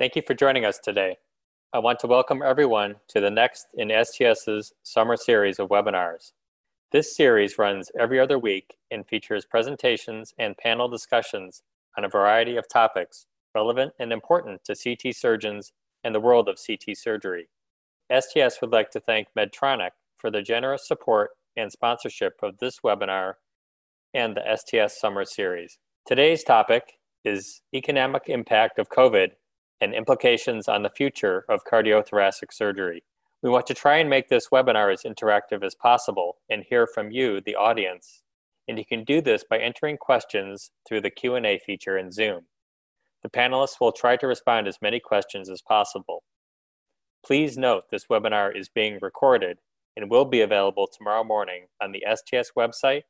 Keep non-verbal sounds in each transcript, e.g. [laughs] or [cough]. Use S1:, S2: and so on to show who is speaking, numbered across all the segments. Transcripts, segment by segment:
S1: Thank you for joining us today. I want to welcome everyone to the next in STS's summer series of webinars. This series runs every other week and features presentations and panel discussions on a variety of topics relevant and important to CT surgeons and the world of CT surgery. STS would like to thank Medtronic for the generous support and sponsorship of this webinar and the STS Summer Series. Today's topic is Economic Impact of COVID and Implications on the Future of Cardiothoracic Surgery. We want to try and make this webinar as interactive as possible and hear from you, the audience. And you can do this by entering questions through the Q&A feature in Zoom. The panelists will try to respond as many questions as possible. Please note this webinar is being recorded and will be available tomorrow morning on the STS website,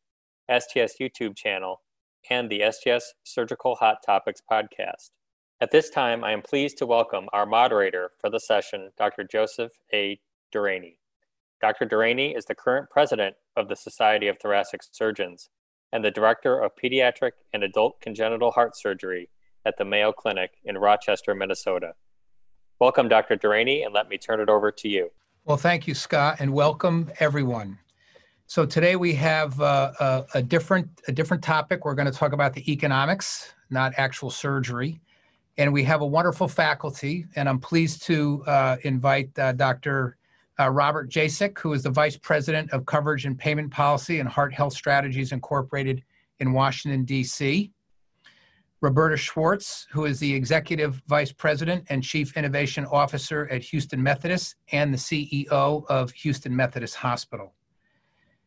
S1: STS YouTube channel, and the STS Surgical Hot Topics podcast. At this time, I am pleased to welcome our moderator for the session, Dr. Joseph A. Dearani. Dr. Dearani is the current president of the Society of Thoracic Surgeons and the director of pediatric and adult congenital heart surgery at the Mayo Clinic in Rochester, Minnesota. Welcome, Dr. Dearani, and let me turn it over to you.
S2: Well, thank you, Scott, and welcome everyone. So today we have uh, a, a, different a different topic. We're going to talk about the economics, not actual surgery, and we have a wonderful faculty. And I'm pleased to uh, invite uh, Dr. Uh, Robert Jasak, who is the Vice President of Coverage and Payment Policy and Hart Health Strategies Incorporated in Washington D.C. Roberta Schwartz, who is the Executive Vice President and Chief Innovation Officer at Houston Methodist and the CEO of Houston Methodist Hospital.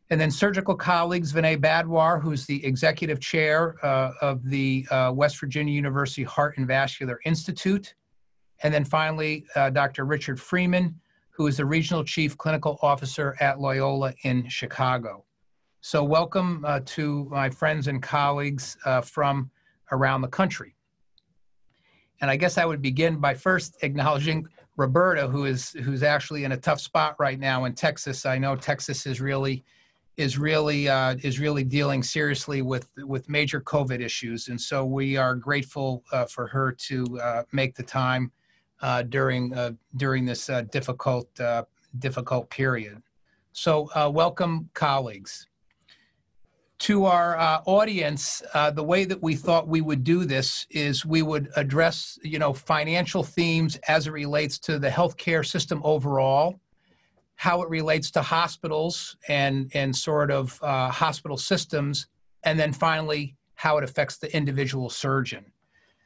S2: And then surgical colleagues, Vinay Badhwar, who's the Executive Chair uh, of the uh, West Virginia University Heart and Vascular Institute. And then finally, uh, Dr. Richard Freeman, who is the Regional Chief Clinical Officer at Loyola in Chicago. So welcome uh, to my friends and colleagues uh, from around the country. And I guess I would begin by first acknowledging Roberta, who is who's actually in a tough spot right now in Texas. I know Texas is really is really uh, is really dealing seriously with with major COVID issues, and so we are grateful uh, for her to uh, make the time uh, during uh, during this uh, difficult difficult period. So welcome, colleagues to our audience, the way that we thought we would do this is we would address, you know, financial themes as it relates to the healthcare system overall, how it relates to hospitals and and sort of uh, hospital systems, and then finally how it affects the individual surgeon.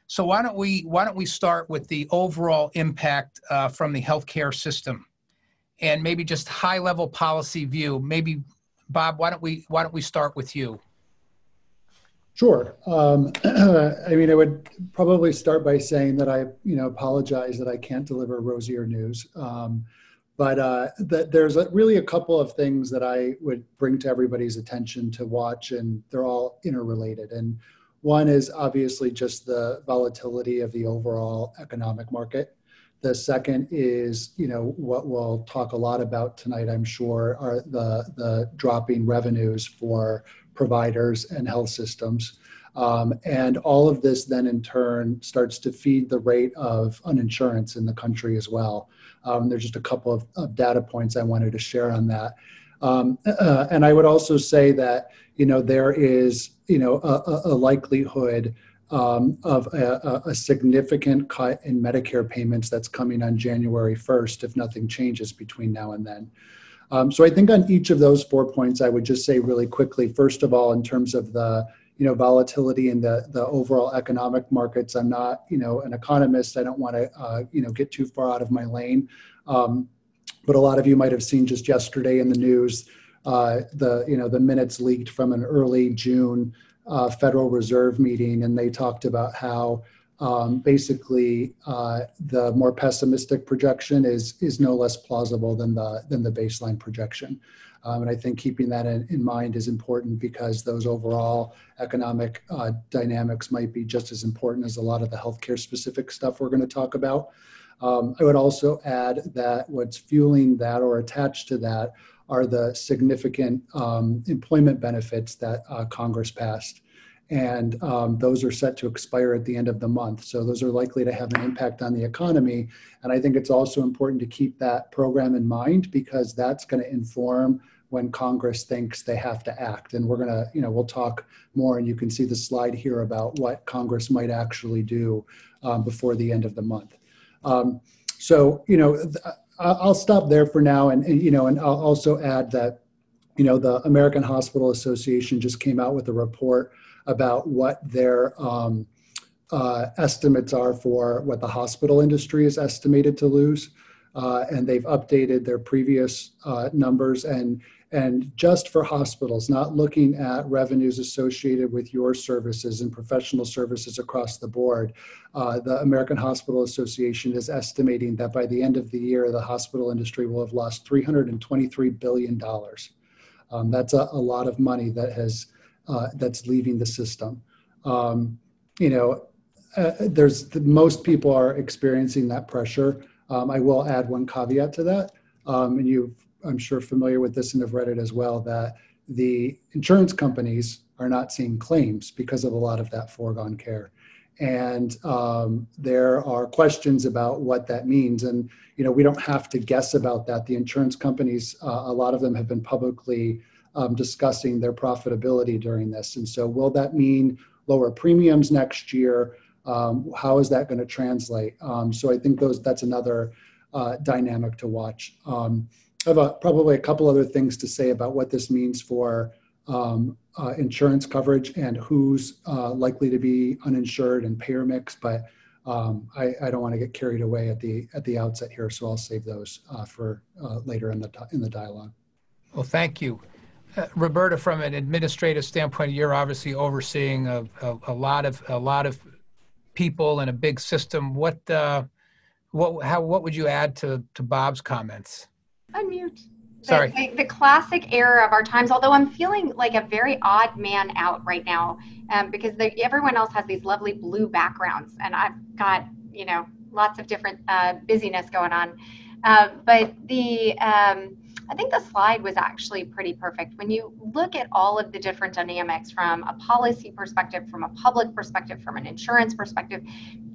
S2: So why don't we why don't we start with the overall impact uh, from the healthcare system, and maybe just high level policy view, maybe Bob, why don't we why don't we start with you?
S3: Sure. Um, [clears throat] I mean, I would probably start by saying that I, you know, apologize that I can't deliver rosier news. Um, but uh, there's a, really a couple of things that I would bring to everybody's attention to watch, and they're all interrelated. And one is obviously just the volatility of the overall economic market. The second is, you know, what we'll talk a lot about tonight, I'm sure, are the, the dropping revenues for providers and health systems. Um, and all of this then in turn starts to feed the rate of uninsurance in the country as well. Um, there's just a couple of, of, data points I wanted to share on that. Um, uh, and I would also say that, you know, there is, you know, a, a likelihood um, of a, a, significant cut in Medicare payments that's coming on January 1st if nothing changes between now and then. Um, so I think on each of those four points, I would just say really quickly, first of all, in terms of the you know volatility in the the overall economic markets, I'm not you know an economist. I don't want to uh, you know get too far out of my lane. Um, but a lot of you might have seen just yesterday in the news uh, the you know the minutes leaked from an early June uh, Federal Reserve meeting, and they talked about how um, basically uh, the more pessimistic projection is is no less plausible than the than the baseline projection. Um, and I think keeping that in, in, mind is important because those overall economic uh, dynamics might be just as important as a lot of the healthcare specific stuff we're going to talk about. Um, I would also add that what's fueling that or attached to that are the significant um, employment benefits that uh, Congress passed. And um, those are set to expire at the end of the month. So those are likely to have an impact on the economy. And I think it's also important to keep that program in mind because that's going to inform when Congress thinks they have to act. And we're going to, you know, we'll talk more, and you can see the slide here about what Congress might actually do um, before the end of the month. Um, so, you know, I'll stop there for now, and, and you know, and I'll also add that, you know, the American Hospital Association just came out with a report about what their um, uh, estimates are for what the hospital industry is estimated to lose. Uh, and they've updated their previous uh, numbers and and just for hospitals, not looking at revenues associated with your services and professional services across the board, uh, the American Hospital Association is estimating that by the end of the year, the hospital industry will have lost $323 billion. Um, that's a, a, lot of money that has uh, that's leaving the system. Um, you know, uh, there's the, most people are experiencing that pressure. Um, I will add one caveat to that, um, and you, I'm sure, familiar with this and have read it as well. That the insurance companies are not seeing claims because of a lot of that foregone care, and um, there are questions about what that means. And you know, we don't have to guess about that. The insurance companies, uh, a lot of them have been publicly um, discussing their profitability during this. And so, will that mean lower premiums next year? Um, how is that going to translate? Um, so, I think those that's another uh, dynamic to watch. Um, I have a, probably a couple other things to say about what this means for um, uh, insurance coverage and who's uh, likely to be uninsured and payer mix, but um, I, I, don't want to get carried away at the at the outset here, so I'll save those uh, for uh, later in the in the dialogue.
S2: Well, thank you. Uh, Roberta, from an administrative standpoint, you're obviously overseeing a, a, a, lot of a lot of people in a big system. What uh, what how what would you add to to Bob's comments?
S4: Unmute.
S2: Sorry.
S4: The, the, classic error of our times. Although I'm feeling like a very odd man out right now, um, because everyone else has these lovely blue backgrounds, and I've got you know lots of different uh, busyness going on. Uh, but the um, I think the slide was actually pretty perfect. When you look at all of the different dynamics from a policy perspective, from a public perspective, from an insurance perspective,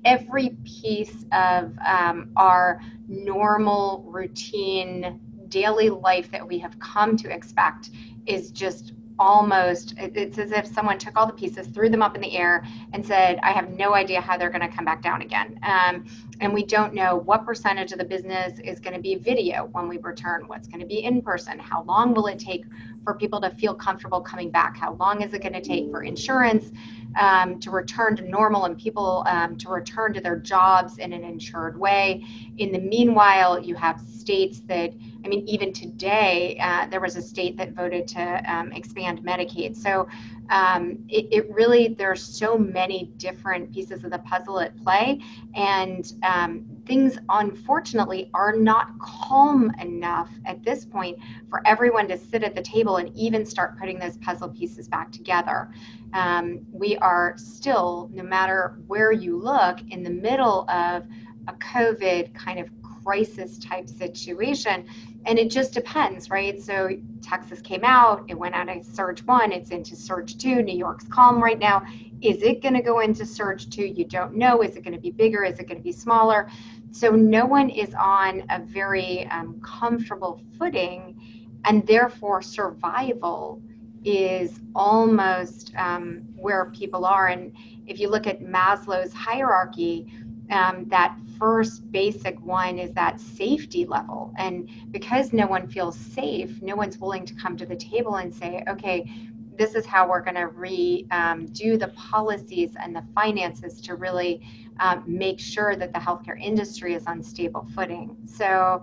S4: every piece of um, our normal, routine, daily life that we have come to expect is just almost it's as if someone took all the pieces threw them up in the air and said i have no idea how they're going to come back down again um, and we don't know what percentage of the business is going to be video when we return what's going to be in person how long will it take for people to feel comfortable coming back how long is it going to take for insurance um, to return to normal and people um, to return to their jobs in an insured way in the meanwhile you have states that I mean, even today, uh, there was a state that voted to um, expand Medicaid. So um, it, it, really, there's so many different pieces of the puzzle at play. And um, things, unfortunately, are not calm enough at this point for everyone to sit at the table and even start putting those puzzle pieces back together. Um, we are still, no matter where you look, in the middle of a COVID kind of crisis type situation. And it just depends, right? So Texas came out, it went out of surge one, it's into surge two. New York's calm right now. Is it going to go into surge two? You don't know. Is it going to be bigger? Is it going to be smaller? So no one is on a very um, comfortable footing, and therefore survival is almost um, where people are. And if you look at Maslow's hierarchy, um, that first basic one is that safety level. And because no one feels safe, no one's willing to come to the table and say, okay, this is how we're going to redo um, the policies and the finances to really um, make sure that the healthcare industry is on stable footing. So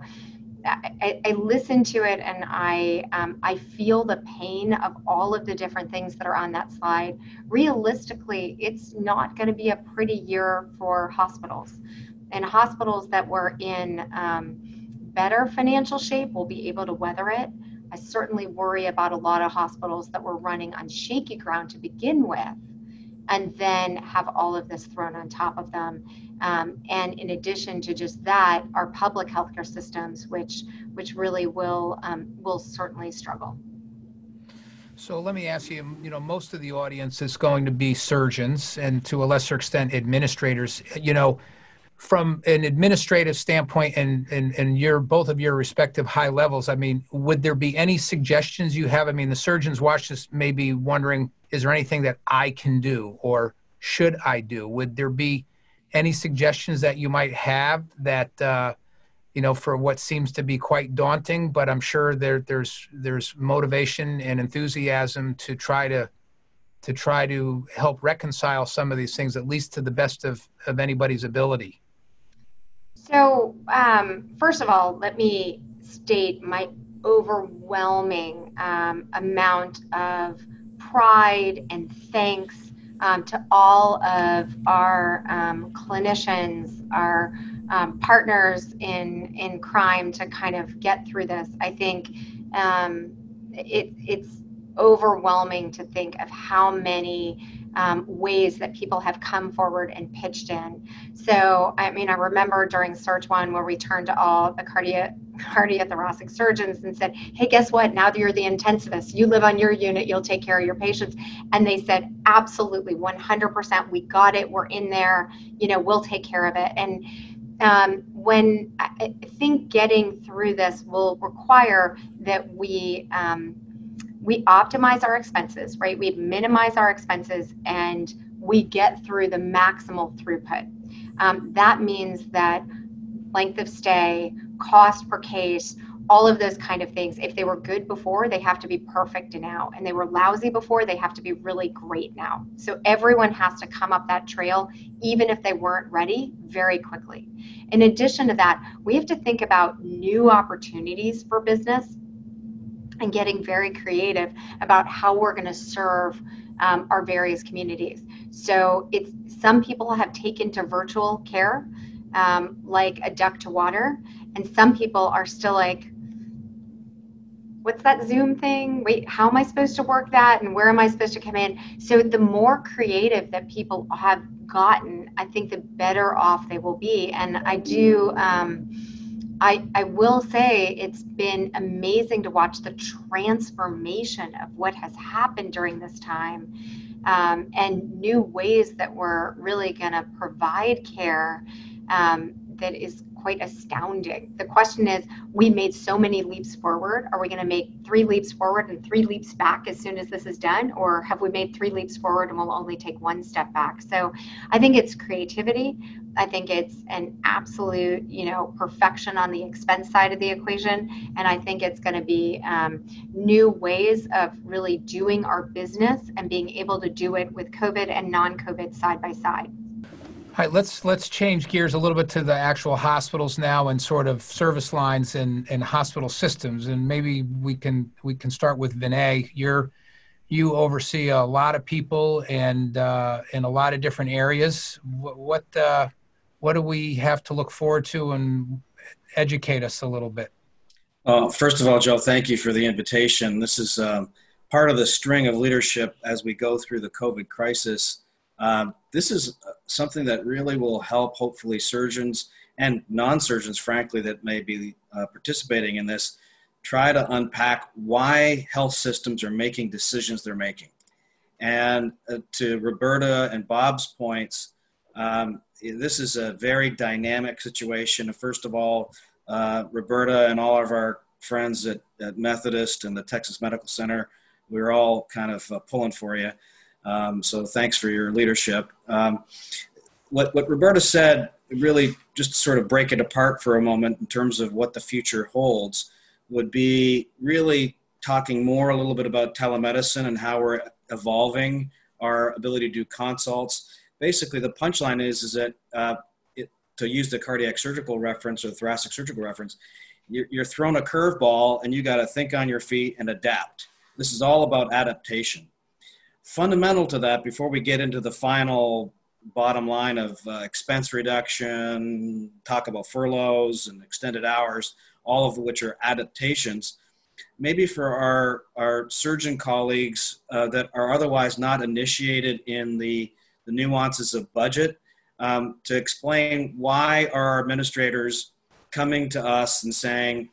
S4: I, I, listen to it and I um, I feel the pain of all of the different things that are on that slide. Realistically, it's not going to be a pretty year for hospitals, and hospitals that were in um, better financial shape will be able to weather it. I certainly worry about a lot of hospitals that were running on shaky ground to begin with, and then have all of this thrown on top of them. Um, and in addition to just that, our public healthcare systems, which which really will um, will certainly struggle.
S2: So let me ask you, you know, most of the audience is going to be surgeons and to a lesser extent administrators. You know, from an administrative standpoint and, and, and your both of your respective high levels, I mean, would there be any suggestions you have? I mean, the surgeons watch this may be wondering, is there anything that I can do or should I do? Would there be any suggestions that you might have that uh, you know, for what seems to be quite daunting, but I'm sure there there's there's motivation and enthusiasm to try to to try to help reconcile some of these things, at least to the best of, of anybody's ability.
S4: So, um, first of all, let me state my overwhelming um, amount of pride and thanks um, to all of our um, clinicians, our um, partners in in crime to kind of get through this. I think um, it, it's overwhelming to think of how many um, ways that people have come forward and pitched in. So, I mean, I remember during Surge One where we turned to all the cardiac [laughs] cardiothoracic surgeons and said, "Hey, guess what? Now that you're the intensivist, you live on your unit, you'll take care of your patients." And they said, "Absolutely, 100%. We got it. We're in there. You know, we'll take care of it." And um, when I think getting through this will require that we um, we optimize our expenses, right? We minimize our expenses and we get through the maximal throughput. Um, that means that length of stay, cost per case, all of those kind of things. If they were good before, they have to be perfect now. And they were lousy before, they have to be really great now. So everyone has to come up that trail, even if they weren't ready, very quickly. In addition to that, we have to think about new opportunities for business and getting very creative about how we're going to serve um, our various communities. So it's some people have taken to virtual care um, like a duck to water, and some people are still like, what's that Zoom thing? Wait, how am I supposed to work that? And where am I supposed to come in? So the more creative that people have gotten, I think the better off they will be. And I do, um, I, I will say it's been amazing to watch the transformation of what has happened during this time um, and new ways that we're really going to provide care um, that is quite astounding. The question is we made so many leaps forward. Are we going to make three leaps forward and three leaps back as soon as this is done? Or have we made three leaps forward and we'll only take one step back? So I think it's creativity. I think it's an absolute, you know, perfection on the expense side of the equation. And I think it's going to be um, new ways of really doing our business and being able to do it with COVID and non COVID side by side.
S2: All right, let's let's change gears a little bit to the actual hospitals now and sort of service lines and, and hospital systems, and maybe we can we can start with Vinay. You're you oversee a lot of people and uh, in a lot of different areas. What what, uh, what do we have to look forward to and educate us a little bit?
S5: Well, first of all, Joe, thank you for the invitation. This is um, part of the string of leadership as we go through the COVID crisis um, this is something that really will help, hopefully, surgeons and non surgeons, frankly, that may be uh, participating in this try to unpack why health systems are making decisions they're making. And uh, to Roberta and Bob's points, um, this is a very dynamic situation. First of all, uh, Roberta and all of our friends at, at, Methodist and the Texas Medical Center, we're all kind of uh, pulling for you. Um, so thanks for your leadership. Um, what, what Roberta said, really just sort of break it apart for a moment in terms of what the future holds, would be really talking more a little bit about telemedicine and how we're evolving our ability to do consults. Basically, the punchline is, is that uh, it, to use the cardiac surgical reference or thoracic surgical reference, you're, you're thrown a curveball and you got to think on your feet and adapt. This is all about adaptation fundamental to that, before we get into the final bottom line of uh, expense reduction, talk about furloughs and extended hours, all of which are adaptations, maybe for our, our surgeon colleagues uh, that are otherwise not initiated in the, the nuances of budget, um, to explain why are our administrators coming to us and saying,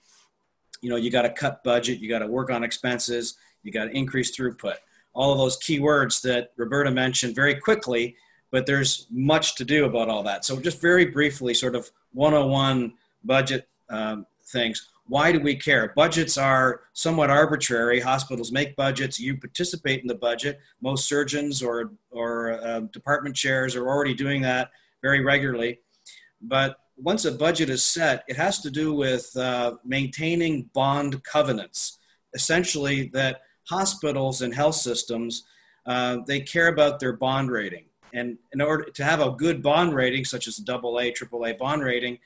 S5: you know, you got to cut budget, you got to work on expenses, You got to increase throughput. All of those key words that Roberta mentioned very quickly, but there's much to do about all that. So just very briefly, sort of 101 budget um, things. Why do we care? Budgets are somewhat arbitrary. Hospitals make budgets. You participate in the budget. Most surgeons or or uh, department chairs are already doing that very regularly. But once a budget is set, it has to do with uh, maintaining bond covenants. Essentially, that hospitals and health systems uh, they care about their bond rating, and in order to have a good bond rating, such as a double A, triple A bond rating,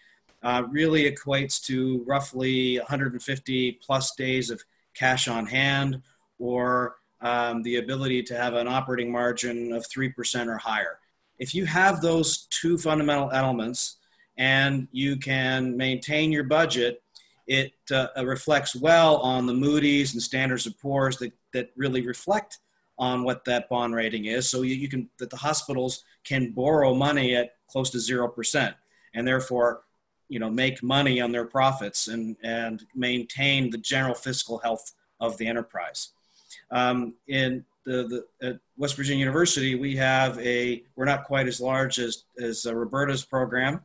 S5: uh, really equates to roughly 150 plus days of cash on hand, or um, the ability to have an operating margin of three percent or higher. If you have those two fundamental elements and you can maintain your budget, it uh, reflects well on the Moody's and Standards of Poor's that, that really reflect on what that bond rating is. So you, you can that the hospitals can borrow money at close to zero percent, and therefore, you know, make money on their profits and and maintain the general fiscal health of the enterprise. Um, in the, the at West Virginia University, we have a we're not quite as large as as uh, Roberta's program,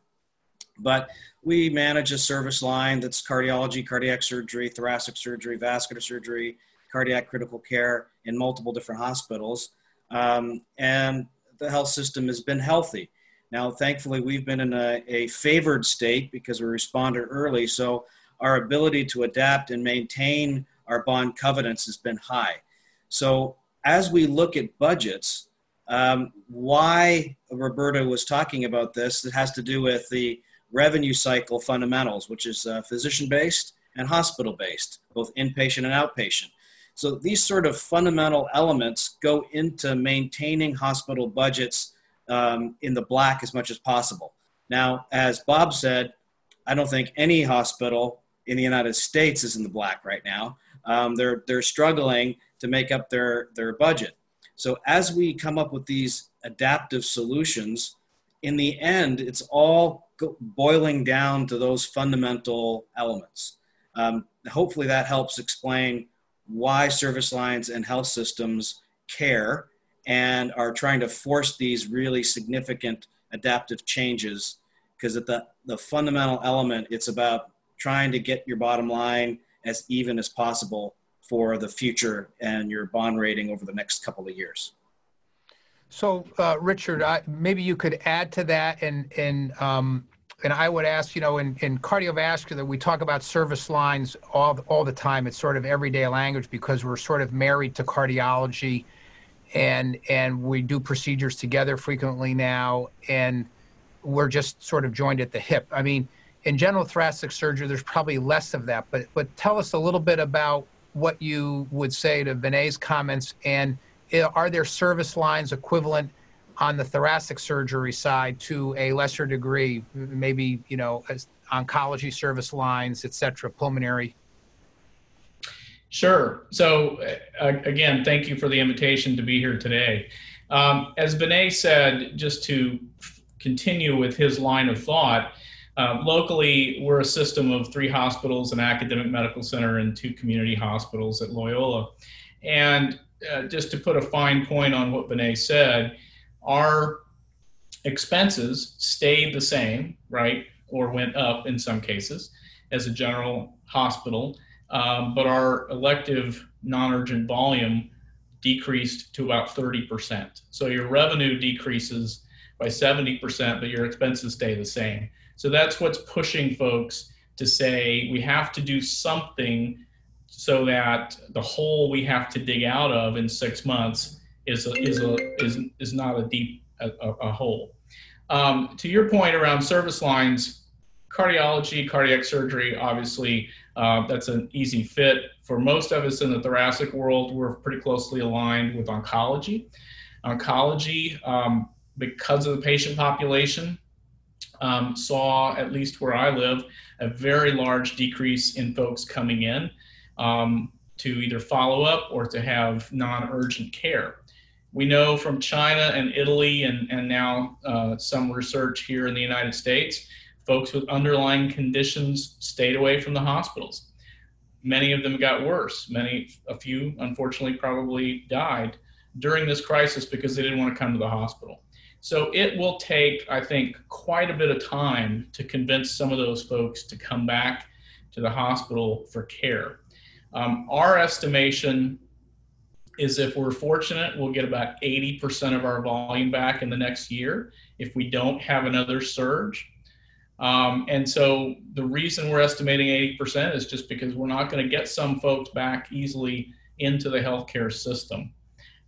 S5: but we manage a service line that's cardiology, cardiac surgery, thoracic surgery, vascular surgery, cardiac critical care in multiple different hospitals. Um, and the health system has been healthy. Now, thankfully, we've been in a, a favored state because we responded early. So our ability to adapt and maintain our bond covenants has been high. So as we look at budgets, um, why Roberta was talking about this, it has to do with the revenue cycle fundamentals, which is uh, physician based and hospital based, both inpatient and outpatient. So these sort of fundamental elements go into maintaining hospital budgets um, in the black as much as possible. Now, as Bob said, I don't think any hospital in the United States is in the black right now. Um, they're, they're struggling to make up their, their budget. So as we come up with these adaptive solutions, in the end, it's all boiling down to those fundamental elements. Um, hopefully, that helps explain why service lines and health systems care and are trying to force these really significant adaptive changes because at the, the fundamental element it's about trying to get your bottom line as even as possible for the future and your bond rating over the next couple of years
S2: so uh, richard I, maybe you could add to that and and um, and I would ask, you know, in, in cardiovascular, we talk about service lines all, all the time. It's sort of everyday language because we're sort of married to cardiology and, and we do procedures together frequently now. And we're just sort of joined at the hip. I mean, in general thoracic surgery, there's probably less of that, but, but tell us a little bit about what you would say to Vinay's comments and eh, are there service lines equivalent on the thoracic surgery side to a lesser degree, maybe, you know, oncology service lines, et cetera, pulmonary?
S6: Sure. So, uh, again, thank you for the invitation to be here today. Um, as Vinay said, just to continue with his line of thought, uh, locally, we're a system of three hospitals, an academic medical center, and two community hospitals at Loyola. And uh, just to put a fine point on what Vinay said, our expenses stayed the same, right, or went up in some cases as a general hospital, um, but our elective non urgent volume decreased to about 30%. So your revenue decreases by 70%, but your expenses stay the same. So that's what's pushing folks to say we have to do something so that the hole we have to dig out of in six months is a, is a, is is not a deep a, a hole. Um, to your point around service lines, cardiology, cardiac surgery, obviously, uh, that's an easy fit. For most of us in the thoracic world, we're pretty closely aligned with oncology. Oncology, um, because of the patient population, um, saw, at least where I live, a very large decrease in folks coming in um, to either follow up or to have non urgent care. We know from China and Italy, and, and now uh, some research here in the United States, folks with underlying conditions stayed away from the hospitals. many of them got worse. Many, a few, unfortunately, probably died during this crisis because they didn't want to come to the hospital. So it will take, I think, quite a bit of time to convince some of those folks to come back to the hospital for care. Um, our estimation is if we're fortunate, we'll get about 80% of our volume back in the next year if we don't have another surge. Um, and so the reason we're estimating 80% is just because we're not going to get some folks back easily into the healthcare system.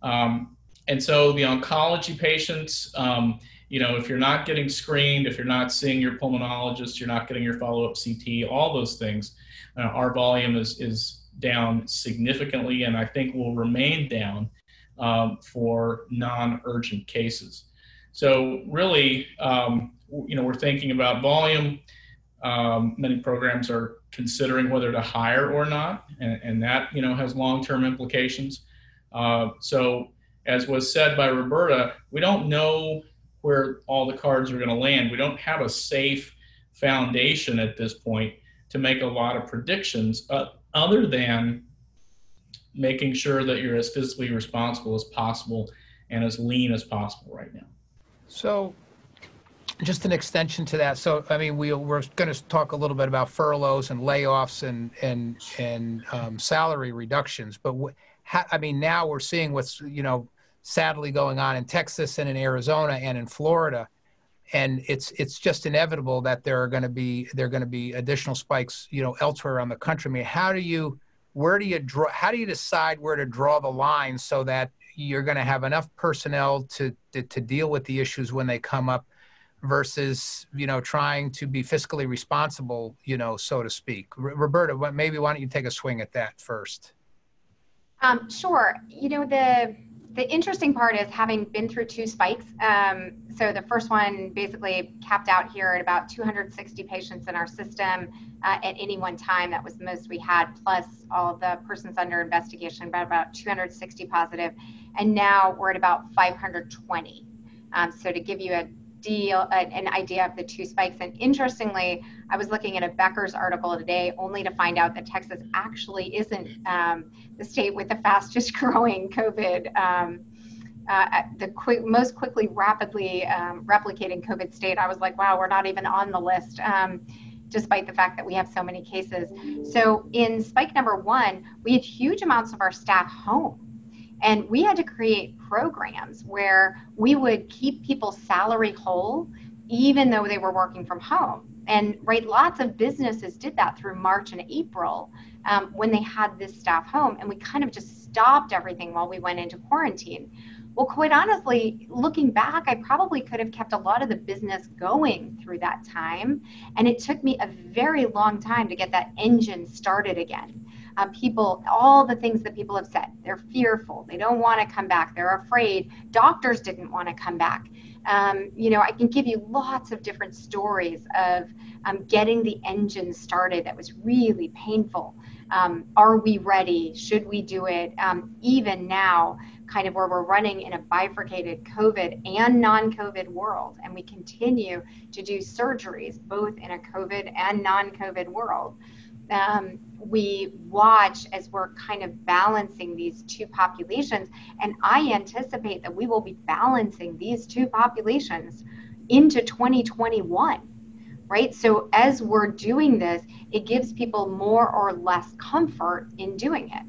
S6: Um, and so the oncology patients, um, you know, if you're not getting screened, if you're not seeing your pulmonologist, you're not getting your follow-up CT, all those things, uh, our volume is is down significantly, and I think will remain down um, for non-urgent cases. So really, um, you know, we're thinking about volume. Um, many programs are considering whether to hire or not, and, and that you know has long-term implications. Uh, so, as was said by Roberta, we don't know where all the cards are going to land. We don't have a safe foundation at this point to make a lot of predictions, uh, other than making sure that you're as fiscally responsible as possible and as lean as possible right now.
S2: So, just an extension to that. So, I mean, we, we're going to talk a little bit about furloughs and layoffs and and and um, salary reductions. But wh- I mean, now we're seeing what's you know sadly going on in Texas and in Arizona and in Florida, and it's it's just inevitable that there are going to be there are going to be additional spikes you know elsewhere around the country. I mean, how do you where do you draw? How do you decide where to draw the line so that you're going to have enough personnel to, to, to deal with the issues when they come up versus you know trying to be fiscally responsible you know so to speak. R- roberta maybe why don't you take a swing at that first?
S4: Um, sure. You know the the interesting part is having been through two spikes um, so the first one basically capped out here at about 260 patients in our system uh, at any one time. That was the most we had plus all the persons under investigation about about 260 positive and now we're at about 520 um, so to give you a deal an idea of the two spikes. And interestingly i was looking at a becker's article today only to find out that texas actually isn't um, the state with the fastest [laughs] growing covid um, uh, the quick, most quickly rapidly um, replicating covid state. I was like wow we're not even on the list um, despite the fact that we have so many cases. So in spike number one we had huge amounts of our staff home and we had to create programs where we would keep people salary whole, even though they were working from home. And right, lots of businesses did that through March and April um, when they had this staff home. And we kind of just stopped everything while we went into quarantine. Well, quite honestly, looking back, I probably could have kept a lot of the business going through that time. And it took me a very long time to get that engine started again um, people, all the things that people have said. They're fearful. They don't want to come back. They're afraid. Doctors didn't want to come back. Um, you know, I can give you lots of different stories of um, getting the engine started that was really painful. Um, are we ready? Should we do it? Um, even now, kind of where we're running in a bifurcated COVID and non COVID world, and we continue to do surgeries both in a COVID and non COVID world um, we watch as we're kind of balancing these two populations. And I anticipate that we will be balancing these two populations into 2021, right? So as we're doing this, it gives people more or less comfort in doing it.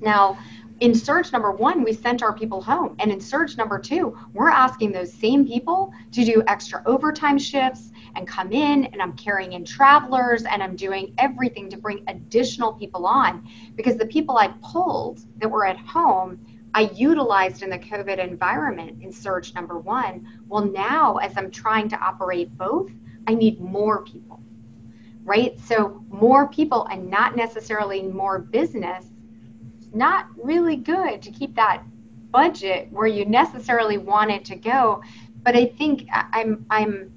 S4: Now, in surge number one, we sent our people home. And in surge number two, we're asking those same people to do extra overtime shifts and come in, and I'm carrying in travelers and I'm doing everything to bring additional people on because the people I pulled that were at home. I utilized in the COVID environment in surge number one. Well, now as I'm trying to operate both, I need more people, right? So, more people and not necessarily more business not really good to keep that budget where you necessarily want it to go. But I think I'm I'm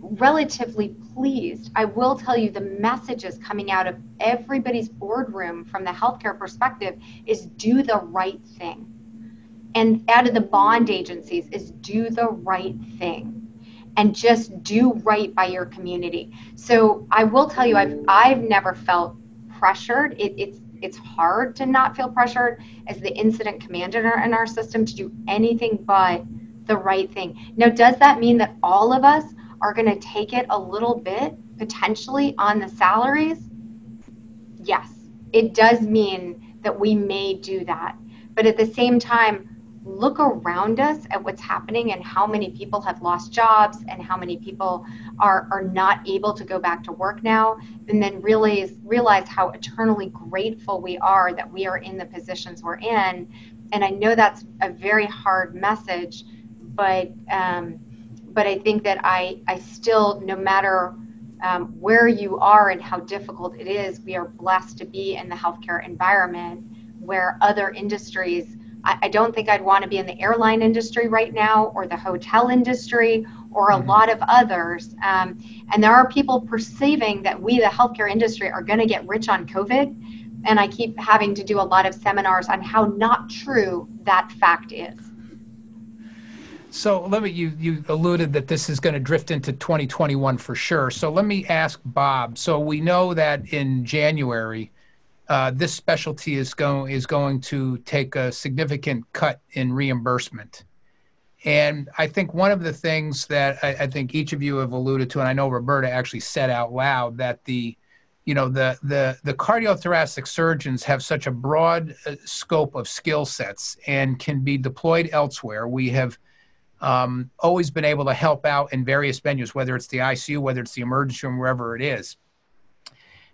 S4: relatively pleased. I will tell you the messages coming out of everybody's boardroom from the healthcare perspective is do the right thing. And out of the bond agencies is do the right thing and just do right by your community. So I will tell you I've I've never felt pressured. It, it's it's hard to not feel pressured as the incident commander in our, in our system to do anything but the right thing. Now, does that mean that all of us are going to take it a little bit potentially on the salaries? Yes, it does mean that we may do that. But at the same time, look around us at what's happening and how many people have lost jobs and how many people are, are not able to go back to work now and then realize realize how eternally grateful we are that we are in the positions we're in and i know that's a very hard message but um, but i think that i i still no matter um, where you are and how difficult it is we are blessed to be in the healthcare environment where other industries I, I don't think I'd want to be in the airline industry right now or the hotel industry or a mm-hmm. lot of others. Um, and there are people perceiving that we, the healthcare industry, are going to get rich on COVID. And I keep having to do a lot of seminars on how not true that fact is.
S2: So let me you you alluded that this is going to drift into 2021 for sure. So let me ask Bob. So we know that in January uh, this specialty is going is going to take a significant cut in reimbursement. And I think one of the things that I, I, think each of you have alluded to, and I know Roberta actually said out loud that the, you know, the the the cardiothoracic surgeons have such a broad uh, scope of skill sets and can be deployed elsewhere. We have um, always been able to help out in various venues, whether it's the ICU, whether it's the emergency room, wherever it is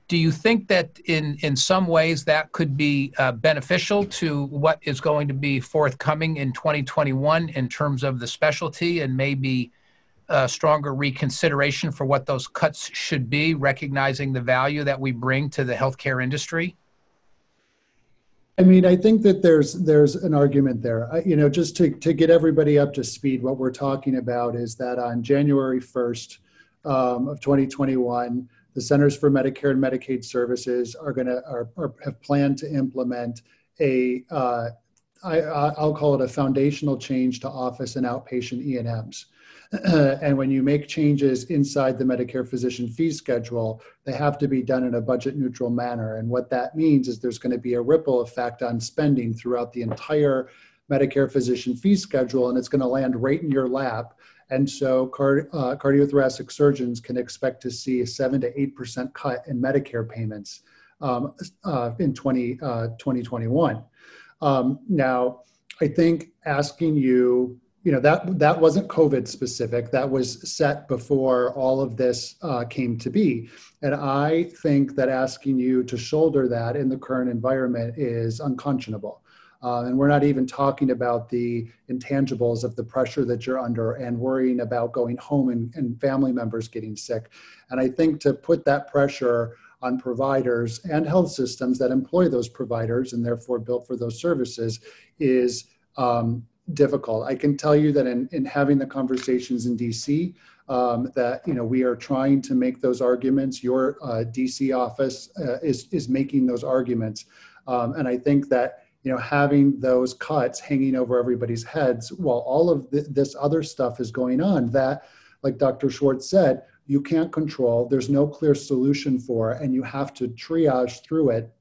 S2: do you think that in in some ways that could be uh, beneficial to what is going to be forthcoming in 2021 in terms of the specialty and maybe a stronger reconsideration for what those cuts should be, recognizing the value that we bring to the healthcare industry?
S3: I mean, I think that there's there's an argument there. I, you know, just to to get everybody up to speed, what we're talking about is that on January 1st um, of 2021 the Centers for Medicare and Medicaid Services are going to are, are, have planned to implement a uh, I, I'll call it a foundational change to office and outpatient E&Ms. [clears throat] and when you make changes inside the Medicare physician fee schedule, they have to be done in a budget neutral manner. And what that means is there's going to be a ripple effect on spending throughout the entire Medicare physician fee schedule, and it's going to land right in your lap and so card, uh, cardiothoracic surgeons can expect to see a 7 to 8% cut in Medicare payments um, uh, in 20, uh, 2021. Um, now, I think asking you, you know, that, that wasn't COVID specific. That was set before all of this uh, came to be. And I think that asking you to shoulder that in the current environment is unconscionable. Uh, and we're not even talking about the intangibles of the pressure that you're under and worrying about going home and, and family members getting sick. And I think to put that pressure on providers and health systems that employ those providers and therefore built for those services is um, difficult. I can tell you that in, in having the conversations in DC, um, that you know we are trying to make those arguments. Your uh, DC office uh, is is making those arguments, um, and I think that you know, having those cuts hanging over everybody's heads while all of th- this other stuff is going on that, like Dr. Schwartz said, you can't control, there's no clear solution for, and you have to triage through it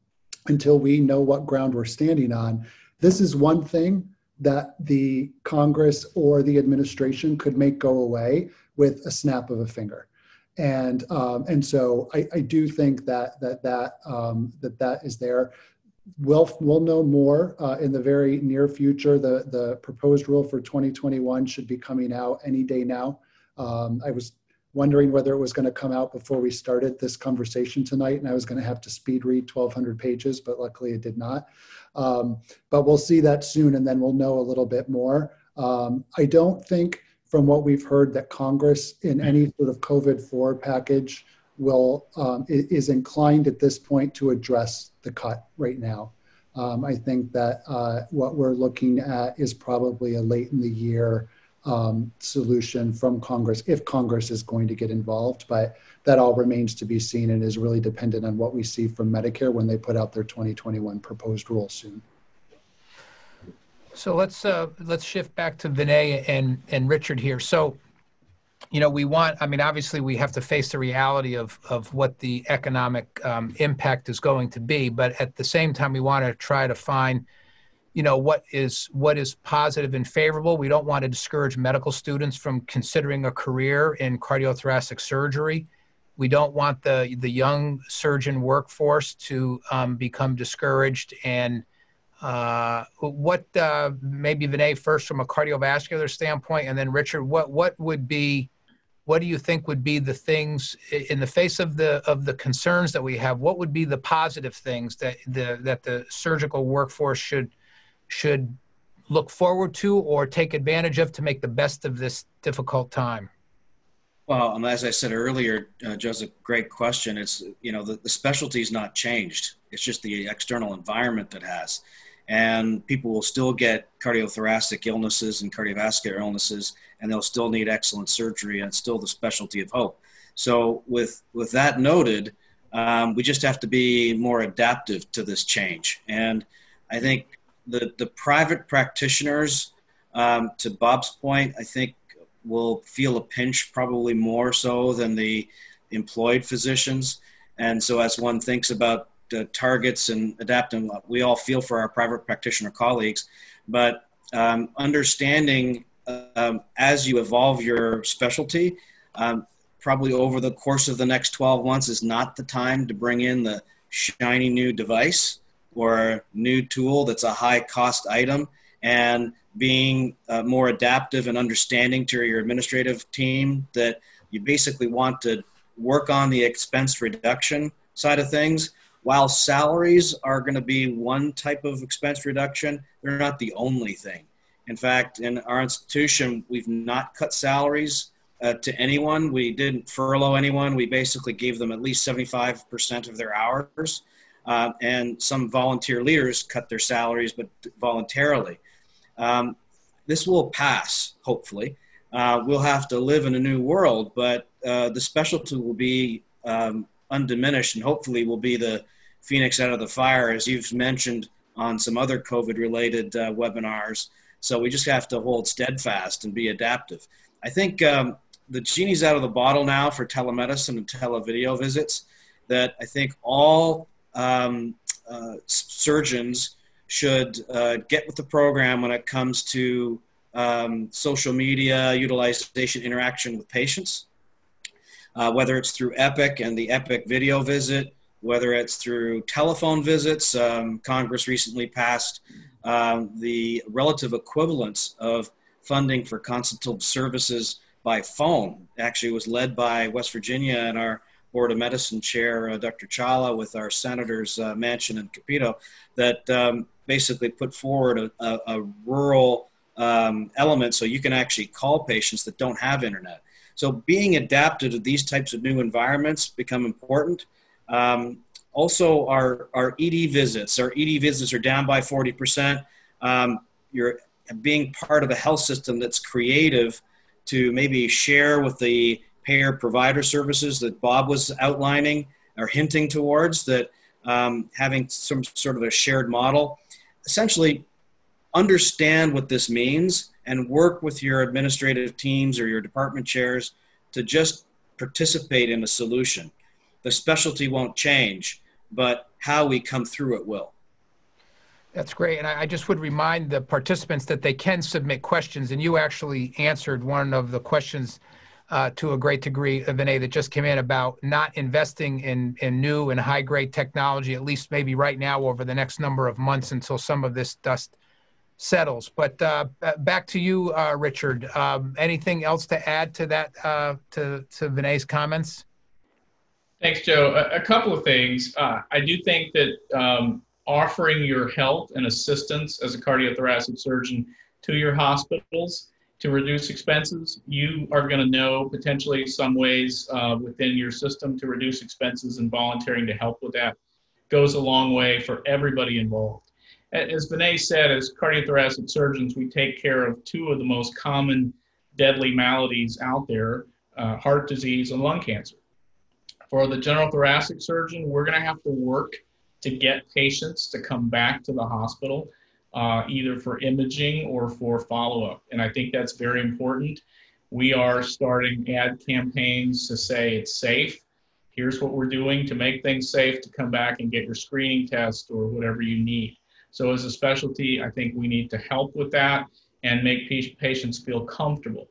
S3: until we know what ground we're standing on. This is one thing that the Congress or the administration could make go away with a snap of a finger. And um, and so I, I, do think that that that um, that that is there we'll we'll know more uh, in the very near future. The the proposed rule for 2021 should be coming out any day now. Um, I was wondering whether it was going to come out before we started this conversation tonight, and I was going to have to speed read 1,200 pages, but luckily it did not. Um, but we'll see that soon, and then we'll know a little bit more. Um, I don't think, from what we've heard, that Congress in any sort of COVID 4 package will um, is inclined at this point to address the cut right now. Um, I think that uh, what we're looking at is probably a late in the year um, solution from Congress, if Congress is going to get involved. But that all remains to be seen and is really dependent on what we see from Medicare when they put out their 2021 proposed rule soon.
S2: So let's uh, let's shift back to Vinay and and Richard here. So you know, we want, I mean, obviously we have to face the reality of, of what the economic um, impact is going to be, but at the same time, we want to try to find, you know, what is, what is positive and favorable. We don't want to discourage medical students from considering a career in cardiothoracic surgery. We don't want the, the young surgeon workforce to um, become discouraged and, uh, what uh, maybe Vinay first from a cardiovascular standpoint, and then Richard, what what would be what do you think would be the things in the face of the of the concerns that we have what would be the positive things that the that the surgical workforce should should look forward to or take advantage of to make the best of this difficult time?
S5: Well as i said earlier uh, joseph great question. It's you know the, the specialty is not changed. It's just the external environment that has. And people will still get cardiothoracic illnesses and cardiovascular illnesses and they'll still need excellent surgery and still the specialty of hope. So with with that noted um, we just have to be more adaptive to this change. And i think the the private practitioners um, to bob's point i think will feel a pinch probably more so than the employed physicians and so as one thinks about uh, targets and adapting. We all feel for our private practitioner colleagues, but um, understanding um, as you evolve your specialty, um, probably over the course of the next 12 months is not the time to bring in the shiny new device or new tool that's a high cost item and being uh, more adaptive and understanding to your administrative team that you basically want to work on the expense reduction side of things while salaries are going to be one type of expense reduction, they're not the only thing. In fact, in our institution, we've not cut salaries uh, to anyone. We didn't furlough anyone. We basically gave them at least 75% of their hours. Uh, and some volunteer leaders cut their salaries, but voluntarily. Um, this will pass, hopefully. Uh, we'll have to live in a new world, but uh, the specialty will be um, undiminished and hopefully will be the phoenix out of the fire, as you've mentioned on some other COVID related uh, webinars. So we just have to hold steadfast and be adaptive. I think um, the genie's out of the bottle now for telemedicine and televideo visits. That I think all um, uh, surgeons should uh, get with the program when it comes to um, social media utilization interaction with patients. Uh, whether it's through Epic and the Epic video visit, whether it's through telephone visits. Um, Congress recently passed um, the relative equivalence of funding for consultative services by phone. Actually, was led by West Virginia and our Board of Medicine Chair, uh, Dr. Chawla, with our senators uh, Manchin and Capito, that um, basically put forward a, a, a rural um, element so you can actually call patients that don't have internet. So being adapted to these types of new environments become important. Um, also, our, our ED visits, our ED visits are down by 40%. Um, you're being part of a health system that's creative to maybe share with the payer provider services that Bob was outlining or hinting towards, that um, having some sort of a shared model. Essentially, understand what this means and work with your administrative teams or your department chairs to just participate in a solution the specialty won't change, but how we come through it will.
S2: That's great. And I, just would remind the participants that they can submit questions. And you actually answered one of the questions uh, to a great degree, Vinay, that just came in about not investing in, in new and high grade technology, at least maybe right now over the next number of months until some of this dust settles. But uh, back to you, uh, Richard. Um, anything else to add to that, uh, to, to Vinay's comments?
S6: Thanks, Joe. A, a couple of things. Uh, I do think that um, offering your help and assistance as a cardiothoracic surgeon to your hospitals to reduce expenses, you are going to know potentially some ways uh, within your system to reduce expenses and volunteering to help with that goes a long way for everybody involved. As Vinay said, as cardiothoracic surgeons, we take care of two of the most common deadly maladies out there uh, heart disease and lung cancer. For the general thoracic surgeon, we're going to have to work to get patients to come back to the hospital, uh, either for imaging or for follow up. And I think that's very important. We are starting ad campaigns to say it's safe. Here's what we're doing to make things safe to come back and get your screening test or whatever you need. So, as a specialty, I think we need to help with that and make patients feel comfortable.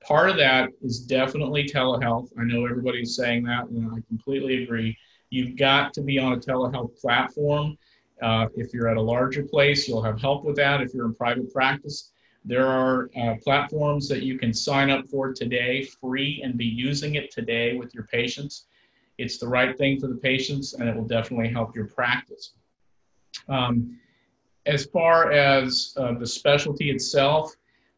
S6: Part of that is definitely telehealth. I know everybody's saying that, and I completely agree. You've got to be on a telehealth platform. Uh, if you're at a larger place, you'll have help with that. If you're in private practice, there are uh, platforms that you can sign up for today, free, and be using it today with your patients. It's the right thing for the patients, and it will definitely help your practice. Um, as far as uh, the specialty itself,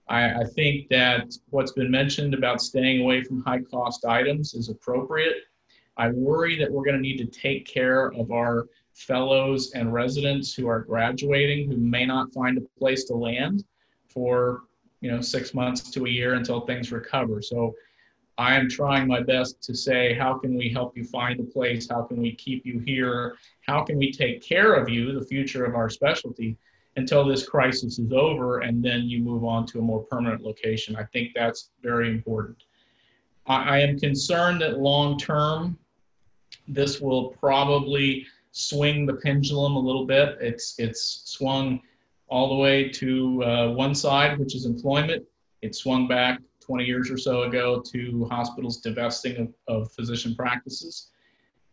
S6: I, I, think that what's been mentioned about staying away from high cost items is appropriate. I worry that we're going to need to take care of our fellows and residents who are graduating who may not find a place to land for you know six months to a year until things recover. So I am trying my best to say, how can we help you find a place? How can we keep you here? How can we take care of you, the future of our specialty, until this crisis is over and then you move on to a more permanent location? I think that's very important. I, I am concerned that long term, this will probably swing the pendulum a little bit. It's, it's swung all the way to uh, one side, which is employment. It swung back 20 years or so ago to hospitals divesting of, of physician practices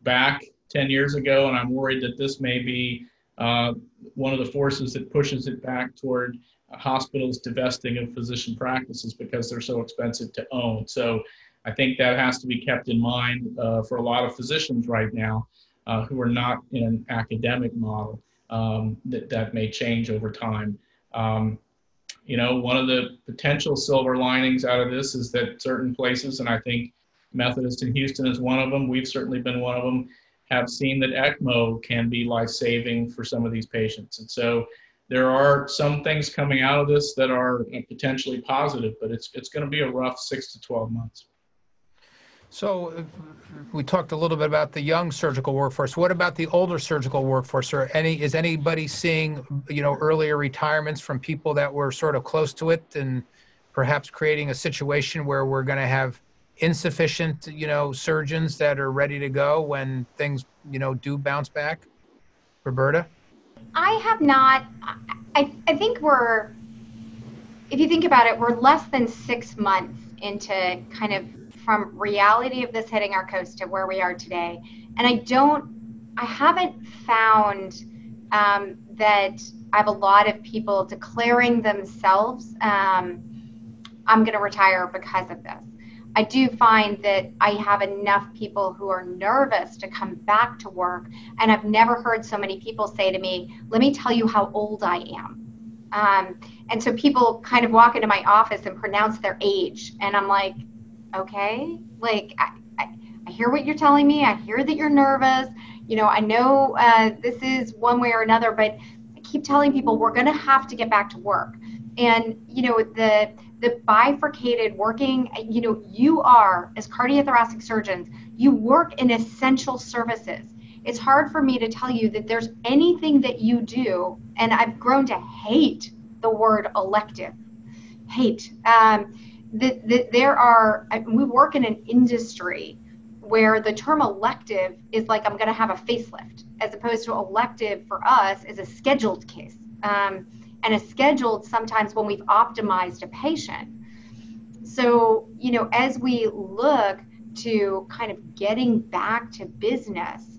S6: back 10 years ago, and I'm worried that this may be uh, one of the forces that pushes it back toward hospitals divesting of physician practices because they're so expensive to own. So I think that has to be kept in mind uh, for a lot of physicians right now uh, who are not in an academic model um, that, that may change over time. Um, you know, one of the potential silver linings out of this is that certain places, and I think Methodist in Houston is one of them, we've certainly been one of them, have seen that ECMO can be life saving for some of these patients. And so there are some things coming out of this that are potentially positive, but it's, it's going to be a rough six to 12 months.
S2: So uh, we talked a little bit about the young surgical workforce. What about the older surgical workforce? Or any is anybody seeing you know earlier retirements from people that were sort of close to it, and perhaps creating a situation where we're going to have insufficient you know surgeons that are ready to go when things you know do bounce back? Roberta,
S4: I have not. I I think we're. If you think about it, we're less than six months into kind of from reality of this hitting our coast to where we are today. And I don't, I haven't found um, that I have a lot of people declaring themselves, um, I'm going to retire because of this. I do find that I have enough people who are nervous to come back to work. And I've never heard so many people say to me, Let me tell you how old I am. Um, and so people kind of walk into my office and pronounce their age. And I'm like, okay? Like I, I, I, hear what you're telling me i hear that you're nervous. You know i know uh, this is one way or another but i keep telling people we're going to have to get back to work. And you know the the bifurcated working you know you are as cardiothoracic surgeons you work in essential services. It's hard for me to tell you that there's anything that you do and i've grown to hate the word elective. Hate. Um, there are, we work in an industry where the term elective is like I'm going to have a facelift, as opposed to elective for us is a scheduled case. Um, and a scheduled sometimes when we've optimized a patient. So, you know, as we look to kind of getting back to business,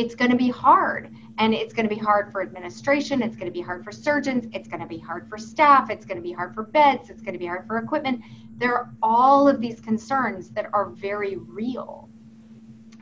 S4: it's going to be hard. And it's going to be hard for administration. It's going to be hard for surgeons. It's going to be hard for staff. It's going to be hard for beds. It's going to be hard for equipment. There are all of these concerns that are very real.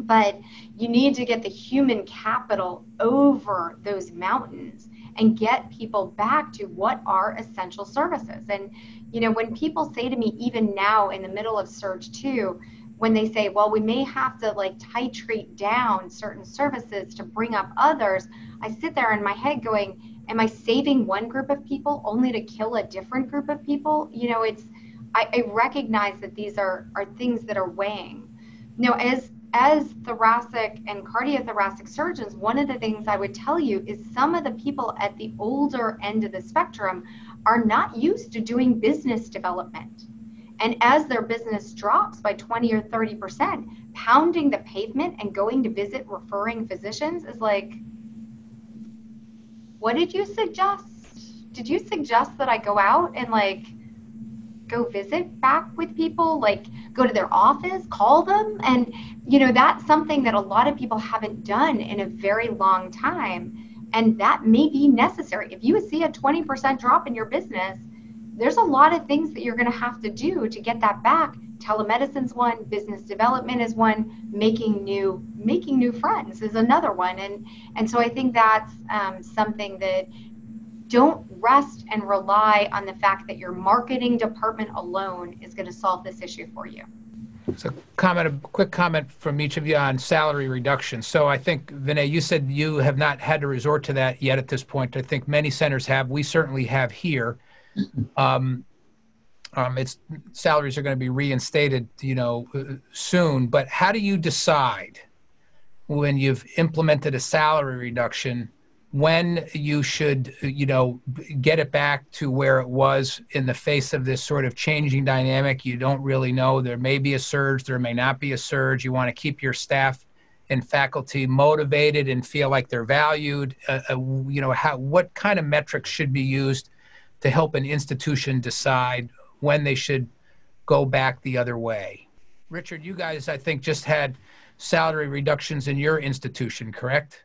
S4: But you need to get the human capital over those mountains and get people back to what are essential services. And, you know, when people say to me, even now in the middle of Surge 2, when they say, well, we may have to like titrate down certain services to bring up others, I sit there in my head going, am I saving one group of people only to kill a different group of people? You know, it's, I, I recognize that these are, are things that are weighing. You know, as, as thoracic and cardiothoracic surgeons, one of the things I would tell you is some of the people at the older end of the spectrum are not used to doing business development And as their business drops by 20 or 30%, pounding the pavement and going to visit referring physicians is like, what did you suggest? Did you suggest that I go out and like go visit back with people, like go to their office, call them? And, you know, that's something that a lot of people haven't done in a very long time. And that may be necessary. If you see a 20% drop in your business, there's a lot of things that you're going to have to do to get that back. Telemedicine's one business development is one making new making new friends is another one. And and so i think that's um, something that don't rest and rely on the fact that your marketing department alone is going to solve this issue for you.
S2: So comment a quick comment from each of you on salary reduction. So i think vinay you said you have not had to resort to that yet at this point. I think many centers have. We certainly have here um, um, its salaries are going to be reinstated, you know, soon. But how do you decide when you've implemented a salary reduction when you should, you know, get it back to where it was in the face of this sort of changing dynamic? You don't really know. There may be a surge, there may not be a surge. You want to keep your staff and faculty motivated and feel like they're valued. Uh, uh, you know, how what kind of metrics should be used? To help an institution decide when they should go back the other way. Richard, you guys, I think, just had salary reductions in your institution, correct?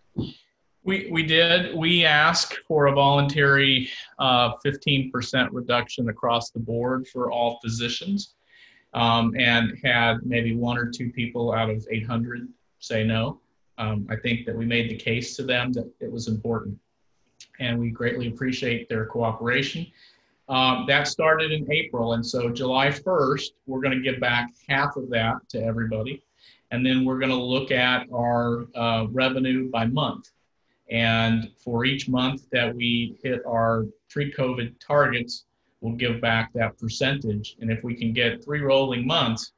S6: We, we did. We asked for a voluntary uh, 15% reduction across the board for all physicians um, and had maybe one or two people out of 800 say no. Um, I think that we made the case to them that it was important and we greatly appreciate their cooperation. Um, that started in April, and so July 1st, we're going to give back half of that to everybody. And then we're going to look at our uh, revenue by month. And for each month that we hit our pre COVID targets, we'll give back that percentage. And if we can get three rolling months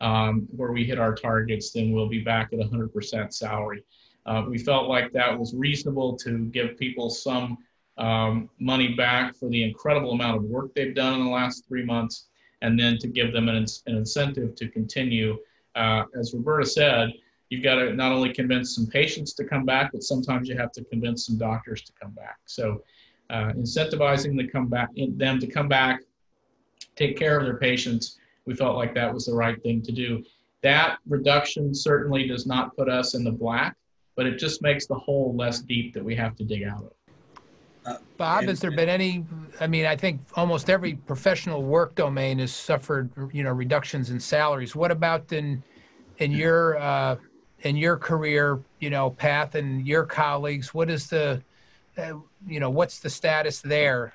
S6: um, where we hit our targets, then we'll be back at 100% salary. Uh, we felt like that was reasonable to give people some um, money back for the incredible amount of work they've done in the last three months, and then to give them an, an incentive to continue. Uh, as Roberta said, you've got to not only convince some patients to come back, but sometimes you have to convince some doctors to come back. So, uh, incentivizing the come back, them to come back, take care of their patients, we felt like that was the right thing to do. That reduction certainly does not put us in the black but it just makes the hole less deep that we have to dig out of.
S2: Uh, Bob, has there been any? I mean, I think almost every professional work domain has suffered, you know, reductions in salaries. What about in in your uh, in your career, you know, path and your colleagues? What is the, uh, you know, what's the status there?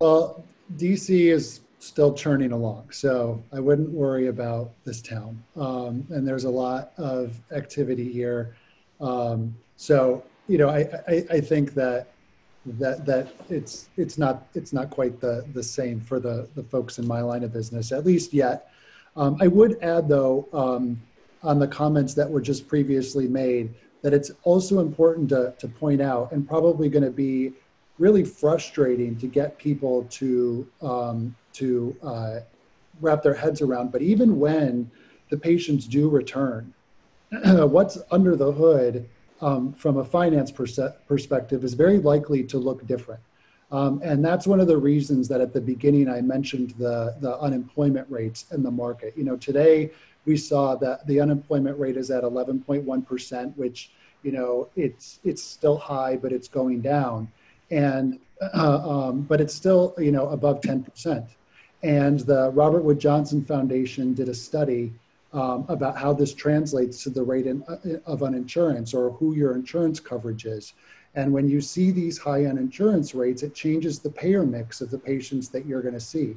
S3: Well, DC is still churning along. So I wouldn't worry about this town. Um, and there's a lot of activity here. Um, so, you know, I, I, I, think that that that it's it's not it's not quite the the same for the the folks in my line of business, at least yet. Um, I would add though um, on the comments that were just previously made that it's also important to, to point out and probably going to be really frustrating to get people to um, to uh, wrap their heads around. But even when the patients do return, [clears throat] what's under the hood um, from a finance pers- perspective is very likely to look different. Um, and that's one of the reasons that at the beginning I mentioned the, the unemployment rates in the market. You know, today we saw that the unemployment rate is at 11.1%, which, you know, it's, it's still high, but it's going down. And, uh, [clears throat] um, but it's still, you know, above 10%. And the Robert Wood Johnson Foundation did a study um, about how this translates to the rate in, uh, of uninsurance or who your insurance coverage is. And when you see these high uninsurance rates, it changes the payer mix of the patients that you're going to see.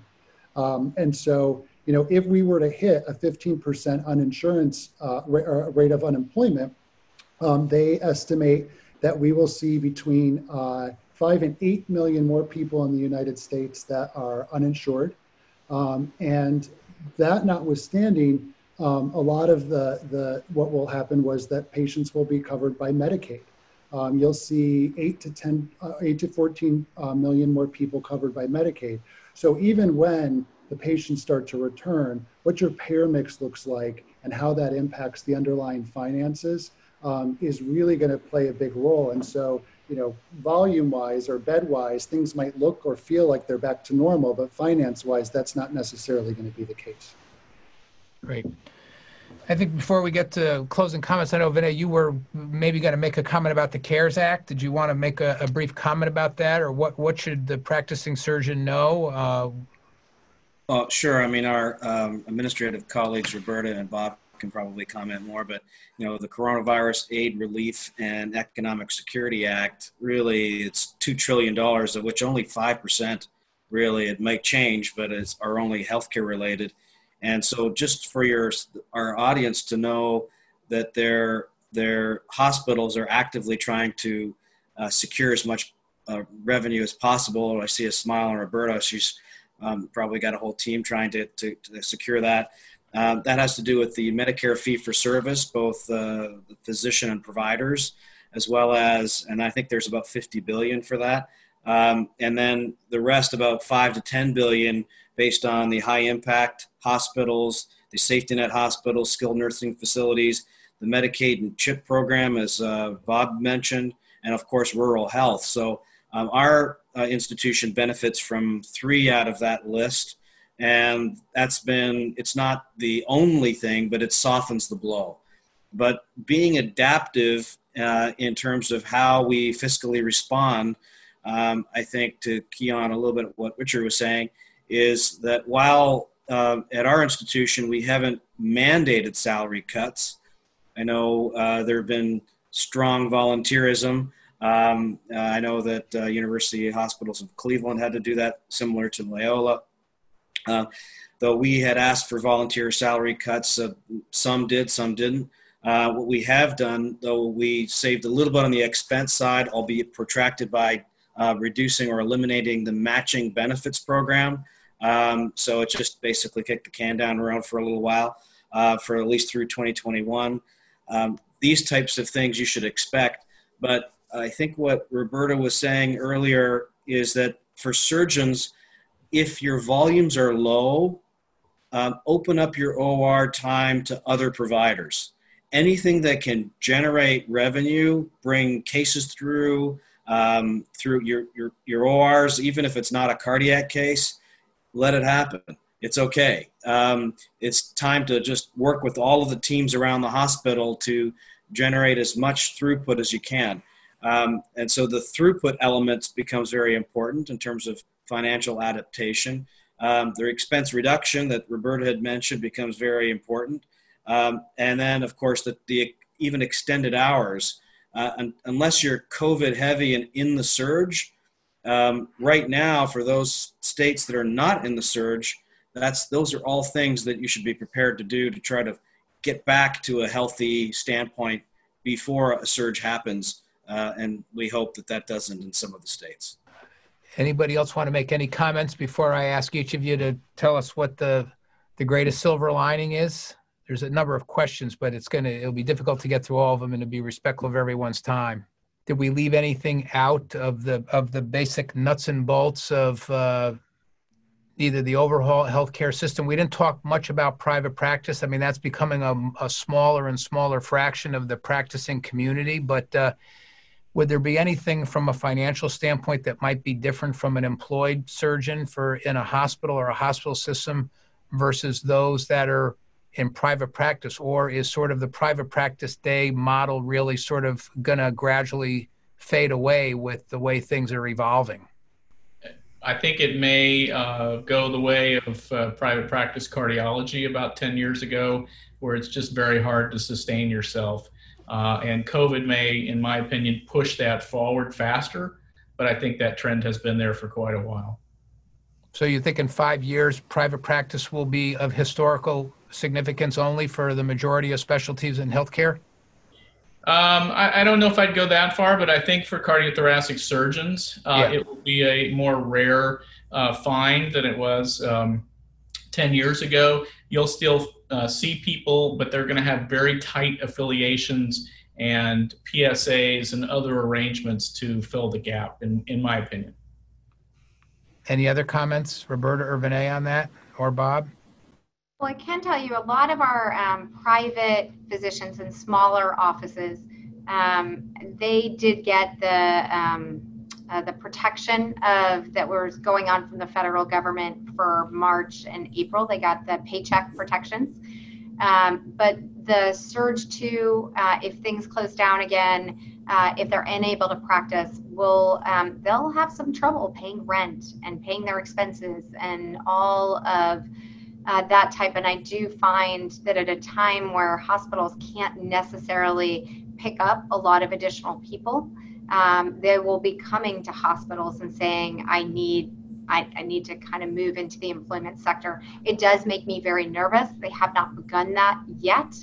S3: Um, and so, you know, if we were to hit a 15% uninsurance uh, rate of unemployment, um, they estimate that we will see between uh, five and eight million more people in the United States that are uninsured. Um, and that notwithstanding, um, a lot of the, the what will happen was that patients will be covered by Medicaid. Um, you'll see eight to 10, uh, eight to 14 uh, million more people covered by Medicaid. So even when the patients start to return, what your payer mix looks like and how that impacts the underlying finances um, is really going to play a big role. And so, you know, volume wise or bed wise, things might look or feel like they're back to normal, but finance wise, that's not necessarily going to be the case.
S2: Great. I think before we get to closing comments, I know Vinay, you were maybe going to make a comment about the CARES Act. Did you want to make a, a brief comment about that, or what? What should the practicing surgeon know? Uh,
S5: well, sure. I mean, our um, administrative colleagues Roberta and Bob can probably comment more, but you know, the Coronavirus Aid Relief and Economic Security Act really it's two trillion dollars, of which only five percent really it might change, but it's are only healthcare related and so, just for your our audience to know that their their hospitals are actively trying to uh, secure as much uh, revenue as possible. I see a smile on Roberta. She's um, probably got a whole team trying to, to, to secure that. Um, that has to do with the Medicare fee for service, both uh, the physician and providers, as well as, and I think there's about 50 billion for that. Um, and then the rest, about five to 10 billion, based on the high impact hospitals, the safety net hospitals, skilled nursing facilities, the Medicaid and CHIP program, as uh, Bob mentioned, and of course, rural health. So um, our uh, institution benefits from three out of that list. And that's been, it's not the only thing, but it softens the blow. But being adaptive uh, in terms of how we fiscally respond, um, I think to key on a little bit what Richard was saying, is that while uh, at our institution we haven't mandated salary cuts, I know uh, there have been strong volunteerism. Um, uh, I know that uh, University Hospitals of Cleveland had to do that, similar to Loyola. Uh, though we had asked for volunteer salary cuts, uh, some did, some didn't. what we have done, though, we saved a little bit on the expense side, albeit protracted by reducing or eliminating the matching benefits program. Um, so it just basically kicked the can down the road for a little while, uh, for at least through 2021. Um, these types of things you should expect. But I think what Roberta was saying earlier is that for surgeons, if your volumes are low, um, open up your OR time to other providers. Anything that can generate revenue, bring cases through, um, through your, your, your ORs, even if it's not a cardiac case, let it happen. It's okay. Um, it's time to just work with all of the teams around the hospital to generate as much throughput as you can. Um, and so the throughput element becomes very important in terms of financial adaptation. Um, the expense reduction that Roberta had mentioned becomes very important. Um, and then, of course, the, the even extended hours. Uh, un- unless you're COVID heavy and in the surge, um, right now, for those states that are not in the surge, that's those are all things that you should be prepared to do to try to get back to a healthy standpoint before a surge happens. Uh, and we hope that that doesn't in some of the states.
S2: Anybody else want to make any comments before I ask each of you to tell us what the the greatest silver lining is? There's a number of questions, but it's gonna it'll be difficult to get through all of them and to be respectful of everyone's time did we leave anything out of the of the basic nuts and bolts of uh, either the overall healthcare system? We didn't talk much about private practice. I mean, that's becoming a, a smaller and smaller fraction of the practicing community. But uh, would there be anything from a financial standpoint that might be different from an employed surgeon for in a hospital or a hospital system versus those that are in private practice, or is sort of the private practice day model really sort of going to gradually fade away with the way things are evolving?
S6: I think it may uh, go the way of uh, private practice cardiology about 10 years ago, where it's just very hard to sustain yourself. Uh, and COVID may, in my opinion, push that forward faster, but I think that trend has been there for quite a while.
S2: So you think in five years, private practice will be of historical significance only for the majority of specialties in healthcare?
S6: Um, I, I, don't know if I'd go that far, but I think for cardiothoracic surgeons, uh, yeah. it will be a more rare uh, find than it was um, 10 years ago. You'll still uh, see people, but they're going to have very tight affiliations and PSAs and other arrangements to fill the gap, in, in my opinion.
S2: any other comments, Roberta or Vinay, on that, or Bob?
S4: Well, I can tell you a lot of our um, private physicians in smaller offices, um, they did get the um, uh, the protection of that was going on from the federal government for March and April. They got the paycheck protections, um, but the surge two, uh, if things close down again, uh, if they're unable to practice, will um, they'll have some trouble paying rent and paying their expenses and all of uh, that type. And I do find that at a time where hospitals can't necessarily pick up a lot of additional people, um, they will be coming to hospitals and saying, "I need." I, I need to kind of move into the employment sector. It does make me very nervous. They have not begun that yet.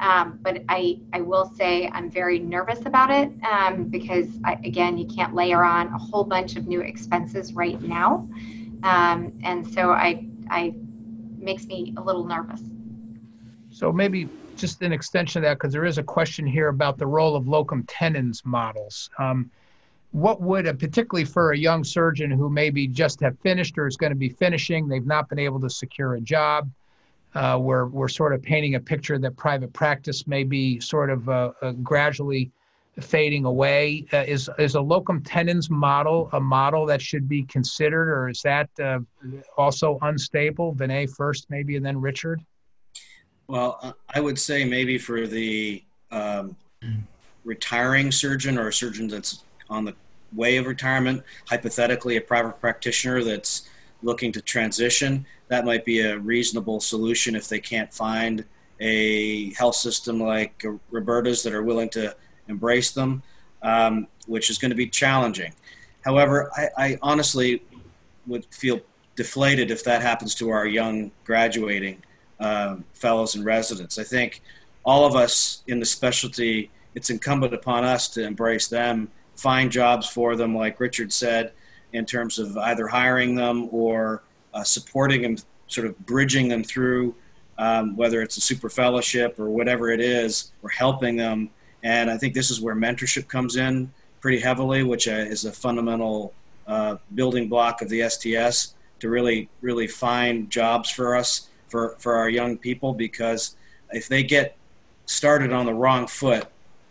S4: Um, but I, I will say I'm very nervous about it um, because, I, again, you can't layer on a whole bunch of new expenses right now. Um, and so I, I makes me a little nervous.
S2: So maybe just an extension of that, because there is a question here about the role of locum tenens models. Um, what would, a, particularly for a young surgeon who maybe just have finished or is going to be finishing, they've not been able to secure a job, uh, we're, we're sort of painting a picture that private practice may be sort of uh, uh, gradually fading away. Uh, is, is a locum tenens model a model that should be considered, or is that uh, also unstable? Vinay first, maybe, and then Richard?
S5: Well, I would say maybe for the um, retiring surgeon or a surgeon that's on the way of retirement, hypothetically, a private practitioner that's looking to transition, that might be a reasonable solution if they can't find a health system like Roberta's that are willing to embrace them, um, which is going to be challenging. However, I, I, honestly would feel deflated if that happens to our young graduating um, fellows and residents. I think all of us in the specialty, it's incumbent upon us to embrace them, find jobs for them, like Richard said, in terms of either hiring them or uh, supporting them, sort of bridging them through, um, whether it's a super fellowship or whatever it is, or helping them. And I think this is where mentorship comes in pretty heavily, which uh, is a fundamental uh, building block of the STS to really, really find jobs for us, for, for our young people, because if they get started on the wrong foot,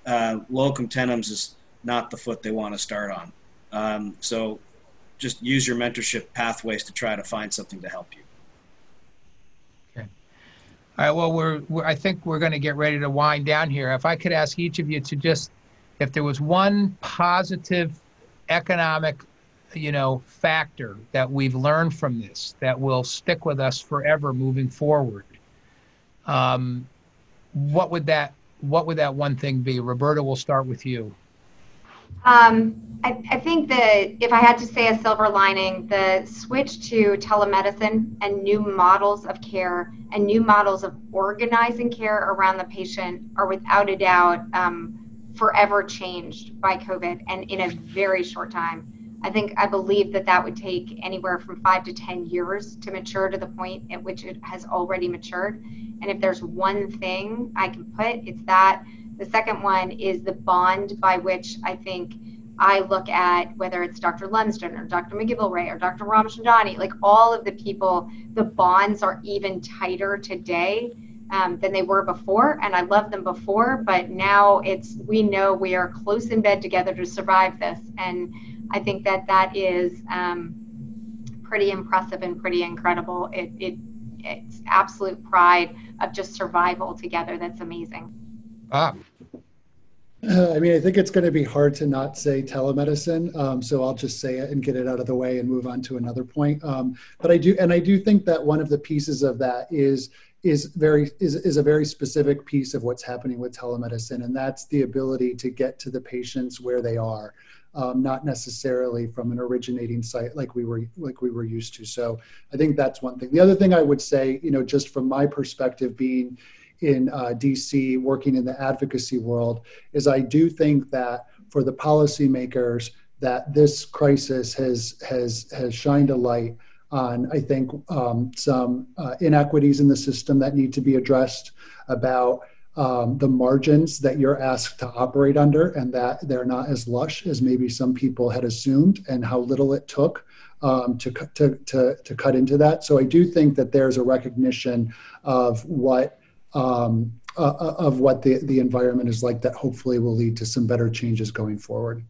S5: uh, locum tenens is not the foot they want to start on. Um, so just use your mentorship pathways to try to find something to help you.
S2: Okay. All right. Well, we're, we're I think we're going to get ready to wind down here. If I could ask each of you to just, if there was one positive economic, you know, factor that we've learned from this that will stick with us forever moving forward, um, what would that what would that one thing be? Roberta, we'll start with you.
S4: Um, I, I, think that if I had to say a silver lining, the switch to telemedicine and new models of care and new models of organizing care around the patient are without a doubt um, forever changed by COVID and in a very short time. I think I believe that that would take anywhere from five to 10 years to mature to the point at which it has already matured. And if there's one thing I can put, it's that the second one is the bond by which I think I look at whether it's Dr. Lumsden or Dr. MacGillivray or Dr. Ramchandani, like all of the people, the bonds are even tighter today um, than they were before. And I loved them before, but now it's, we know we are close in bed together to survive this. And I think that that is um, pretty impressive and pretty incredible. It, it, it's absolute pride of just survival together. That's amazing.
S2: Ah.
S3: Uh, I mean, I think it's going to be hard to not say telemedicine. Um, so I'll just say it and get it out of the way and move on to another point. Um, but I do, and I do think that one of the pieces of that is is very is, is a very specific piece of what's happening with telemedicine, and that's the ability to get to the patients where they are. Um, not necessarily from an originating site like we were like we were used to. So I think that's one thing. The other thing I would say, you know, just from my perspective, being in uh, DC working in the advocacy world is I do think that for the policymakers that this crisis has has has shined a light on I think um, some uh, inequities in the system that need to be addressed about um, the margins that you're asked to operate under and that they're not as lush as maybe some people had assumed and how little it took um, to, to, to, to cut into that. So I do think that there's a recognition of what um, uh, uh, of what the, the environment is like that hopefully will lead to some better changes going forward.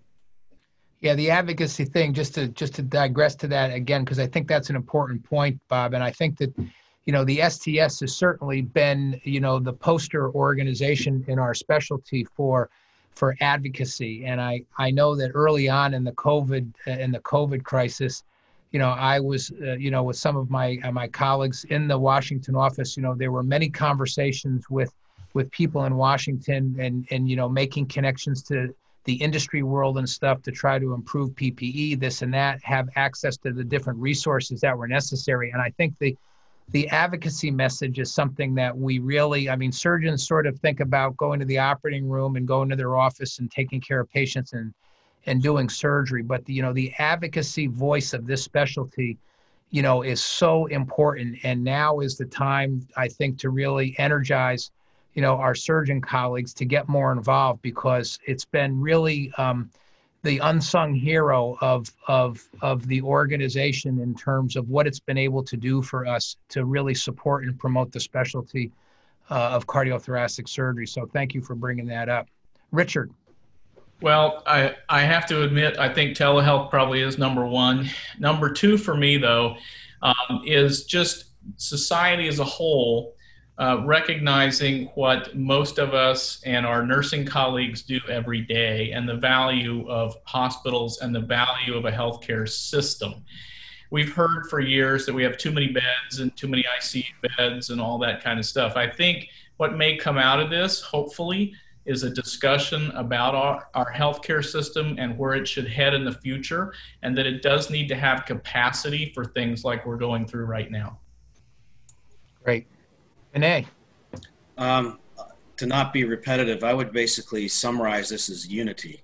S2: Yeah, the advocacy thing, just to just to digress to that again, because I think that's an important point, Bob. And I think that, you know, the STS has certainly been, you know, the poster organization in our specialty for for advocacy. And I I know that early on in the COVID in the COVID crisis, you know, I was, uh, you know, with some of my uh, my colleagues in the Washington office, you know, there were many conversations with with people in Washington and and you know making connections to the industry world and stuff to try to improve PPE, this and that, have access to the different resources that were necessary. And I think the the advocacy message is something that we really, I mean, surgeons sort of think about going to the operating room and going to their office and taking care of patients and and doing surgery. But the, you know, the advocacy voice of this specialty, you know, is so important. And now is the time, I think, to really energize you know our surgeon colleagues to get more involved because it's been really um, the unsung hero of of of the organization in terms of what it's been able to do for us to really support and promote the specialty uh, of cardiothoracic surgery. So thank you for bringing that up, Richard.
S6: Well, I, I have to admit, I think telehealth probably is number one. Number two for me, though, um, is just society as a whole uh, recognizing what most of us and our nursing colleagues do every day and the value of hospitals and the value of a healthcare system. We've heard for years that we have too many beds and too many ICU beds and all that kind of stuff. I think what may come out of this, hopefully, is a discussion about our, our healthcare system and where it should head in the future, and that it does need to have capacity for things like we're going through right now.
S2: Great.
S5: Um, to not be repetitive, I would basically summarize this as unity.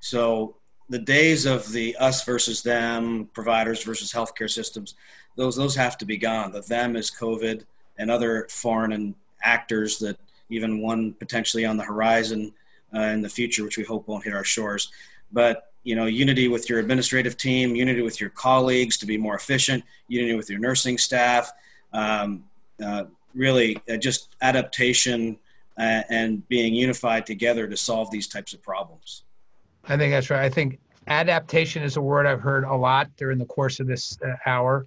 S5: So the days of the us versus them, providers versus healthcare systems, those those have to be gone. The them is COVID and other foreign and actors that even one potentially on the horizon uh, in the future, which we hope won't hit our shores. But you know, unity with your administrative team, unity with your colleagues to be more efficient, unity with your nursing staff. Um, uh, really uh, just adaptation uh, and being unified together to solve these types of problems.
S2: I think that's right. I think adaptation is a word I've heard a lot during the course of this uh, hour,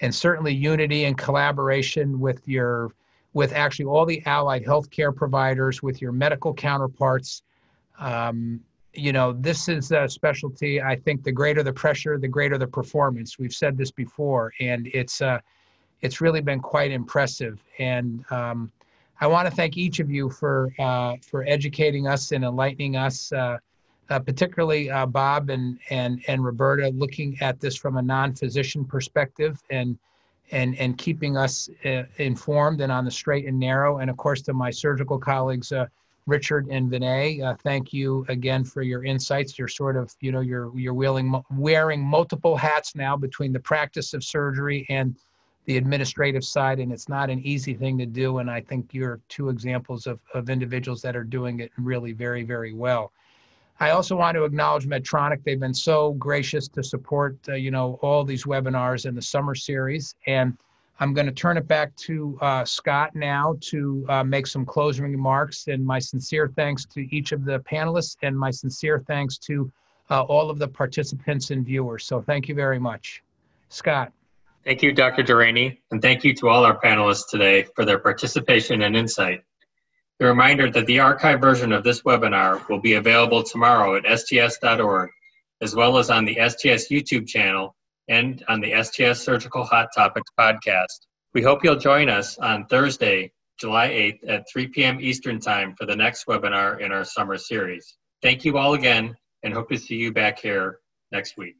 S2: and certainly unity and collaboration with your with actually all the allied healthcare providers, with your medical counterparts. Um, you know, this is a specialty. I think the greater the pressure, the greater the performance. We've said this before, and it's uh, it's really been quite impressive. And um, I want to thank each of you for uh, for educating us and enlightening us, uh, uh, particularly uh, Bob and and and Roberta, looking at this from a non-physician perspective and and and keeping us uh, informed and on the straight and narrow. And of course, to my surgical colleagues. Uh, Richard and Vinay, thank you again for your insights. You're sort of, you know, you're you're wearing wearing multiple hats now between the practice of surgery and the administrative side, and it's not an easy thing to do. And I think you're two examples of, of individuals that are doing it really very, very well. I also want to acknowledge Medtronic. They've been so gracious to support, uh, you know, all these webinars in the summer series. And I'm going to turn it back to uh, Scott now to uh, make some closing remarks. And my sincere thanks to each of the panelists and my sincere thanks to uh, all of the participants and viewers. So thank you very much. Scott.
S1: Thank you, Dr. Dearani, and thank you to all our panelists today for their participation and insight. A reminder that the archived version of this webinar will be available tomorrow at sts.org, as well as on the STS YouTube channel and on the STS Surgical Hot Topics podcast. We hope you'll join us on Thursday, July 8th at 3 p.m. Eastern Time for the next webinar in our summer series. Thank you all again and hope to see you back here next week.